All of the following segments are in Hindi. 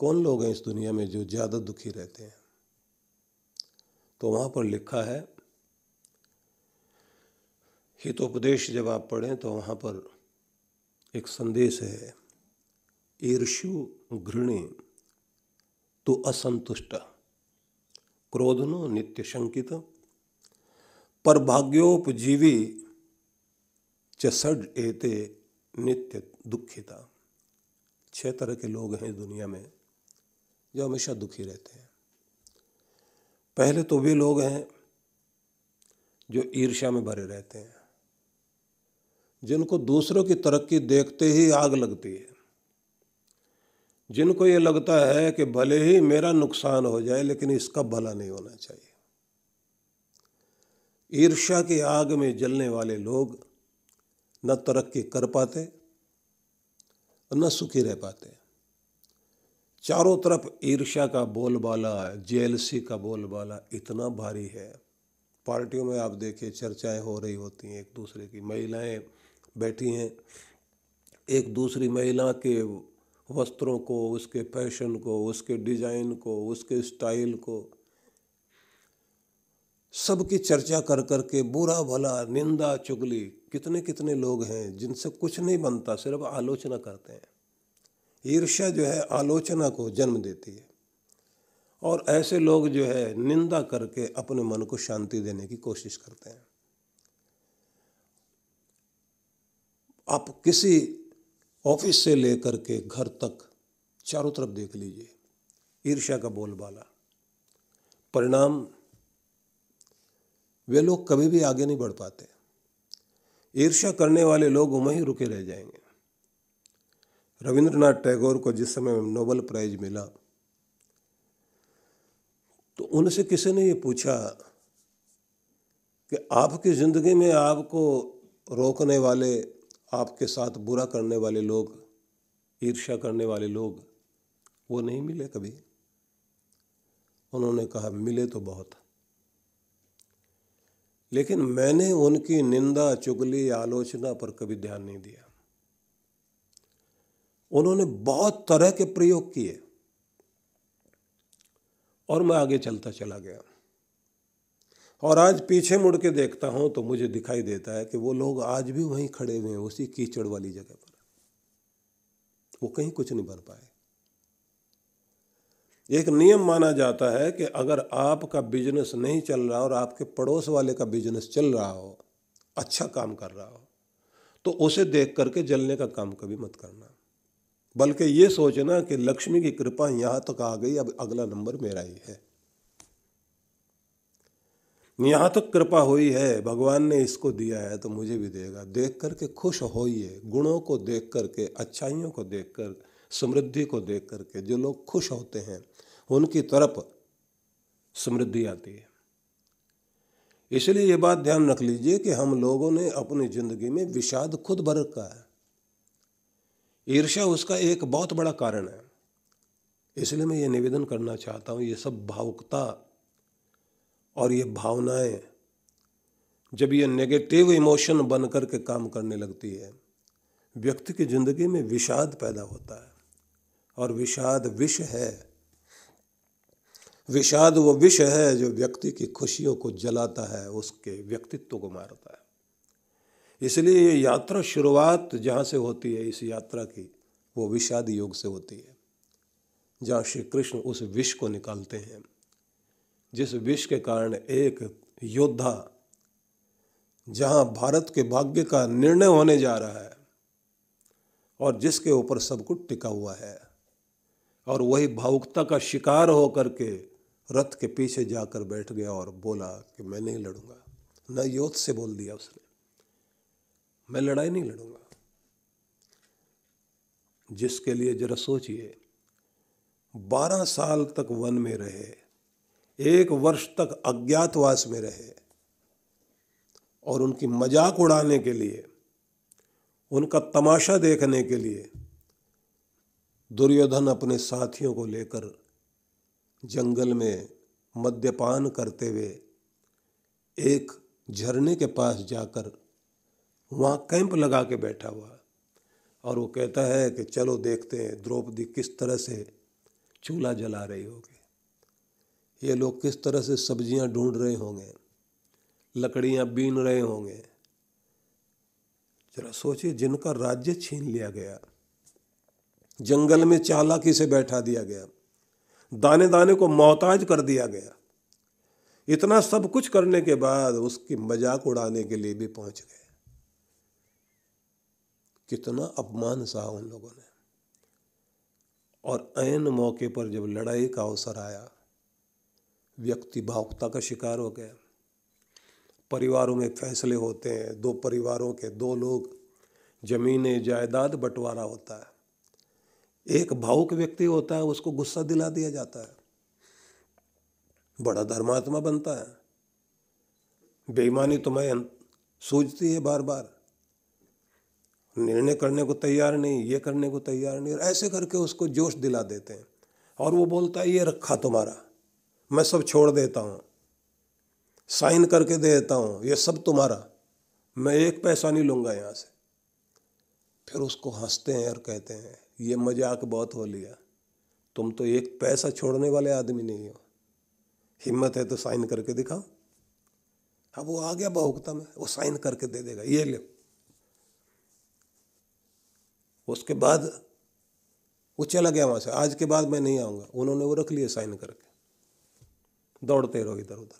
कौन लोग हैं इस दुनिया में जो ज़्यादा दुखी रहते हैं? तो वहाँ पर लिखा है, हितोपदेश जब आप पढ़ें तो वहाँ पर एक संदेश है, ईर्ष्यु घृणी तो असंतुष्ट, क्रोधनो नित्य शंकित पर भाग्योपजीवी चड एते नित्य दुखिता। छह तरह के लोग हैं दुनिया में। जो हमेशा दुखी रहते हैं। पहले तो वे लोग हैं जो ईर्ष्या में भरे रहते हैं, जिनको दूसरों की तरक्की देखते ही आग लगती है। जिनको ये लगता है कि भले ही मेरा नुकसान हो जाए, लेकिन इसका भला नहीं होना चाहिए। ईर्ष्या की आग में जलने वाले लोग न तरक्की कर पाते और न सुखी रह पाते। चारों तरफ़ ईर्ष्या का बोलबाला, जेलसी का बोलबाला इतना भारी है। पार्टियों में आप देखिए, चर्चाएँ हो रही होती हैं एक दूसरे की। महिलाएँ बैठी हैं। एक दूसरी महिला के वस्त्रों को, उसके फ़ैशन को, उसके डिज़ाइन को, उसके स्टाइल को, सबकी चर्चा कर कर के बुरा भला, निंदा, चुगली कितने कितने लोग हैं जिनसे कुछ नहीं बनता, सिर्फ़ आलोचना करते हैं। ईर्ष्या जो है आलोचना को जन्म देती है। और ऐसे लोग जो है निंदा करके अपने मन को शांति देने की कोशिश करते हैं। आप किसी ऑफ़िस से लेकर के घर तक चारों तरफ़ देख लीजिए, ईर्ष्या का बोलबाला। परिणाम, वे लोग कभी भी आगे नहीं बढ़ पाते। ईर्ष्या करने वाले लोग वहीं रुके रह जाएँगे। रविंद्रनाथ टैगोर को जिस समय नोबल प्राइज मिला तो उनसे किसी ने ये पूछा कि आपकी ज़िंदगी में आपको रोकने वाले, आपके साथ बुरा करने वाले लोग, ईर्ष्या करने वाले लोग, वो नहीं मिले कभी? उन्होंने कहा, मिले तो बहुत। लेकिन मैंने उनकी निंदा, चुगली, आलोचना पर कभी ध्यान नहीं दिया। उन्होंने बहुत तरह के प्रयोग किए। और मैं आगे चलता चला गया। और आज पीछे मुड़ के देखता हूँ तो मुझे दिखाई देता है कि वो लोग आज भी वहीं खड़े हुए हैं, उसी कीचड़ वाली जगह पर। वो कहीं कुछ नहीं बन पाए। एक नियम माना जाता है कि अगर आपका बिज़नेस नहीं चल रहा और आपके पड़ोस वाले का बिज़नेस चल रहा हो अच्छा काम कर रहा हो तो उसे देख करके जलने का काम कभी मत करना। बल्कि ये सोचना कि लक्ष्मी की कृपा यहाँ तक आ गई, अब अगला नंबर मेरा ही है। यहाँ तक कृपा हुई है, भगवान ने इसको दिया है तो मुझे भी देगा। देख करके खुश होइए, गुणों को देख करके, अच्छाइयों को देख कर, समृद्धि को देख करके, जो लोग खुश होते हैं, उनकी तरफ़ समृद्धि आती है। इसलिए ये बात ध्यान रख लीजिए कि हम लोगों ने अपनी ज़िंदगी में विषाद खुद भर रखा है। ईर्ष्या उसका एक बहुत बड़ा कारण है। इसलिए मैं ये निवेदन करना चाहता हूँ, ये सब भावुकता और ये भावनाएँ जब ये नेगेटिव इमोशन बन कर के काम करने लगती है, व्यक्ति की ज़िंदगी में विषाद पैदा होता है। और विषाद विष है। विषाद वो विष है जो व्यक्ति की खुशियों को जलाता है, उसके व्यक्तित्व को मारता है। इसलिए ये यात्रा शुरुआत जहाँ से होती है, इस यात्रा की, वो विषाद योग से होती है। जहाँ श्री कृष्ण उस विष को निकालते हैं, जिस विष के कारण एक योद्धा, जहाँ भारत के भाग्य का निर्णय होने जा रहा है, और जिसके ऊपर सब कुछ टिका हुआ है, और वही भावुकता का शिकार होकर के रथ के पीछे जाकर बैठ गया और बोला कि मैं नहीं लड़ूँगा। न योद्ध से बोल दिया उसने। मैं लड़ाई नहीं लड़ूँगा। जिसके लिए जरा सोचिए, बारह साल तक वन में रहे, एक वर्ष तक अज्ञातवास में रहे और उनकी मज़ाक उड़ाने के लिए, उनका तमाशा देखने के लिए दुर्योधन अपने साथियों को लेकर जंगल में मद्यपान करते हुए एक झरने के पास जाकर वहाँ कैंप लगा के बैठा हुआ और वो कहता है कि चलो देखते हैं, द्रौपदी किस तरह से चूल्हा जला रही होगी। ये लोग किस तरह से सब्ज़ियाँ ढूंढ रहे होंगे, लकड़ियाँ बीन रहे होंगे। जरा सोचिए, जिनका राज्य छीन लिया गया, जंगल में चालाकी से बैठा दिया गया दाने दाने को मोहताज कर दिया गया, इतना सब कुछ करने के बाद उसकी मज़ाक उड़ाने के लिए भी पहुँच गए। कितना अपमान सहा उन लोगों ने। और ऐन मौके पर जब लड़ाई का अवसर आया, व्यक्ति भावुकता का शिकार हो गया परिवारों में फैसले होते हैं, दो परिवारों के दो लोग, जमीनें, जायदाद बंटवारा होता है। एक भावुक व्यक्ति होता है, उसको गुस्सा दिला दिया जाता है। बड़ा धर्मात्मा बनता है। बेईमानी तुम्हें सूझती है बार बार निर्णय करने को तैयार नहीं, ये करने को तैयार नहीं, और ऐसे करके उसको जोश दिला देते हैं। और वो बोलता है, ये रखा तुम्हारा, मैं सब छोड़ देता हूँ, साइन करके दे देता हूँ, ये सब तुम्हारा, मैं एक पैसा नहीं लूँगा यहाँ से। फिर उसको हँसते हैं और कहते हैं, ये मज़ाक बहुत हो लिया, तुम तो एक पैसा छोड़ने वाले आदमी नहीं हो। हिम्मत है तो साइन करके दिखाओ। अब वो आ गया बहुकता में वो साइन करके दे देगा, ये ले। उसके बाद वो चला गया वहाँ से। आज के बाद मैं नहीं आऊँगा। उन्होंने वो रख लिया साइन करके। दौड़ते रहो इधर उधर।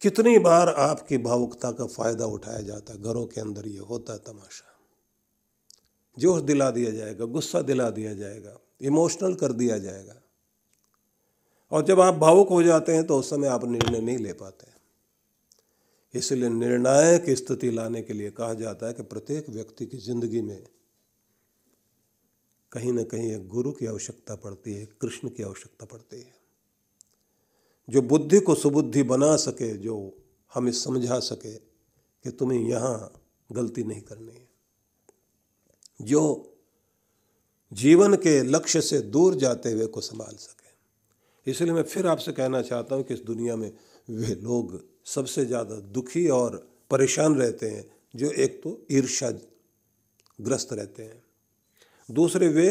कितनी बार आपकी भावुकता का फ़ायदा उठाया जाता है? घरों के अंदर ये होता है तमाशा। जोश दिला दिया जाएगा, गुस्सा दिला दिया जाएगा, इमोशनल कर दिया जाएगा। और जब आप भावुक हो जाते हैं तो उस समय आप निर्णय नहीं ले पाते। इसलिए निर्णायक स्थिति लाने के लिए कहा जाता है कि प्रत्येक व्यक्ति की ज़िंदगी में कहीं ना कहीं एक गुरु की आवश्यकता पड़ती है कृष्ण की आवश्यकता पड़ती है। जो बुद्धि को सुबुद्धि बना सके, जो हमें समझा सके कि तुम्हें यहाँ गलती नहीं करनी है। जो जीवन के लक्ष्य से दूर जाते हुए को संभाल सके। इसलिए मैं फिर आपसे कहना चाहता हूँ कि इस दुनिया में वे लोग सबसे ज़्यादा दुखी और परेशान रहते हैं, जो एक तो ईर्षा ग्रस्त रहते हैं। दूसरे वे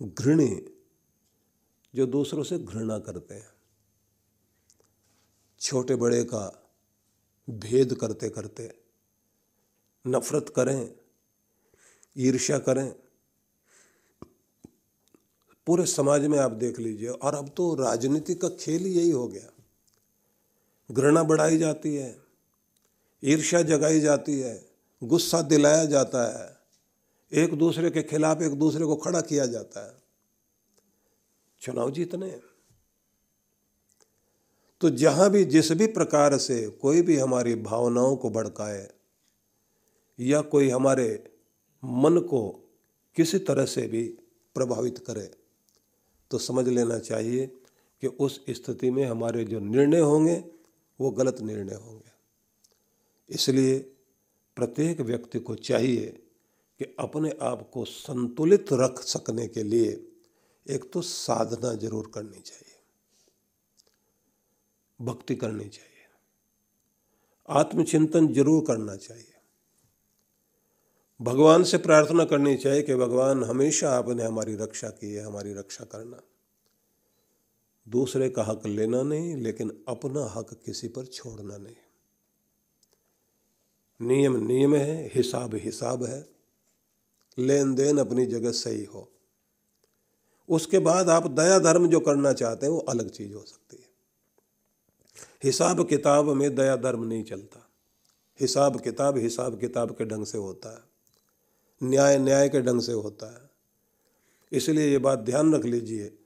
घृणी, जो दूसरों से घृणा करते हैं। छोटे बड़े का भेद करते करते नफरत करें, ईर्ष्या करें। पूरे समाज में आप देख लीजिए, और अब तो राजनीति का खेल ही यही हो गया। घृणा बढ़ाई जाती है, ईर्ष्या जगाई जाती है, गुस्सा दिलाया जाता है। एक दूसरे के खिलाफ एक दूसरे को खड़ा किया जाता है। चुनाव जीतने। तो जहाँ भी, जिस भी प्रकार से कोई भी हमारी भावनाओं को भड़काए, या कोई हमारे मन को किसी तरह से भी प्रभावित करे तो समझ लेना चाहिए कि उस स्थिति में हमारे जो निर्णय होंगे वो गलत निर्णय होंगे। इसलिए प्रत्येक व्यक्ति को चाहिए कि अपने आप को संतुलित रख सकने के लिए एक तो साधना ज़रूर करनी चाहिए, भक्ति करनी चाहिए, आत्मचिंतन ज़रूर करना चाहिए। भगवान से प्रार्थना करनी चाहिए कि भगवान हमेशा आपने हमारी रक्षा की है, हमारी रक्षा करना। दूसरे का हक लेना नहीं, लेकिन अपना हक किसी पर छोड़ना नहीं। नियम नियम है, हिसाब हिसाब है। लेन देन अपनी जगह सही हो। उसके बाद आप दया धर्म जो करना चाहते हैं, वो अलग चीज़ हो सकती है। हिसाब किताब में दया धर्म नहीं चलता। हिसाब किताब हिसाब किताब के ढंग से होता है। न्याय न्याय के ढंग से होता है। इसलिए ये बात ध्यान रख लीजिए।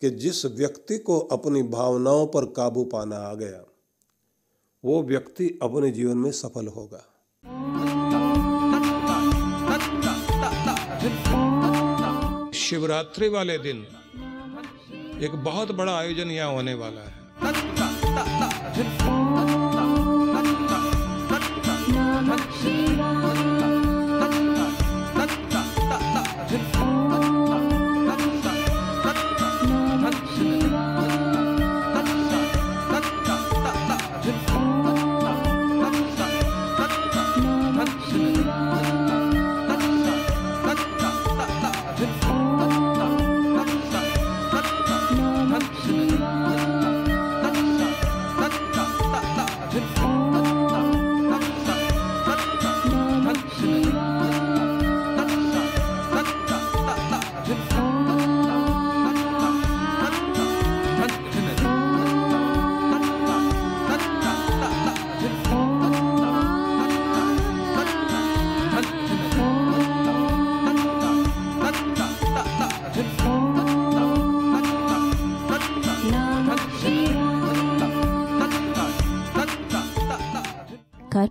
कि जिस व्यक्ति को अपनी भावनाओं पर काबू पाना आ गया, वो व्यक्ति अपने जीवन में सफल होगा। शिवरात्रि वाले दिन एक बहुत बड़ा आयोजन यहाँ होने वाला है।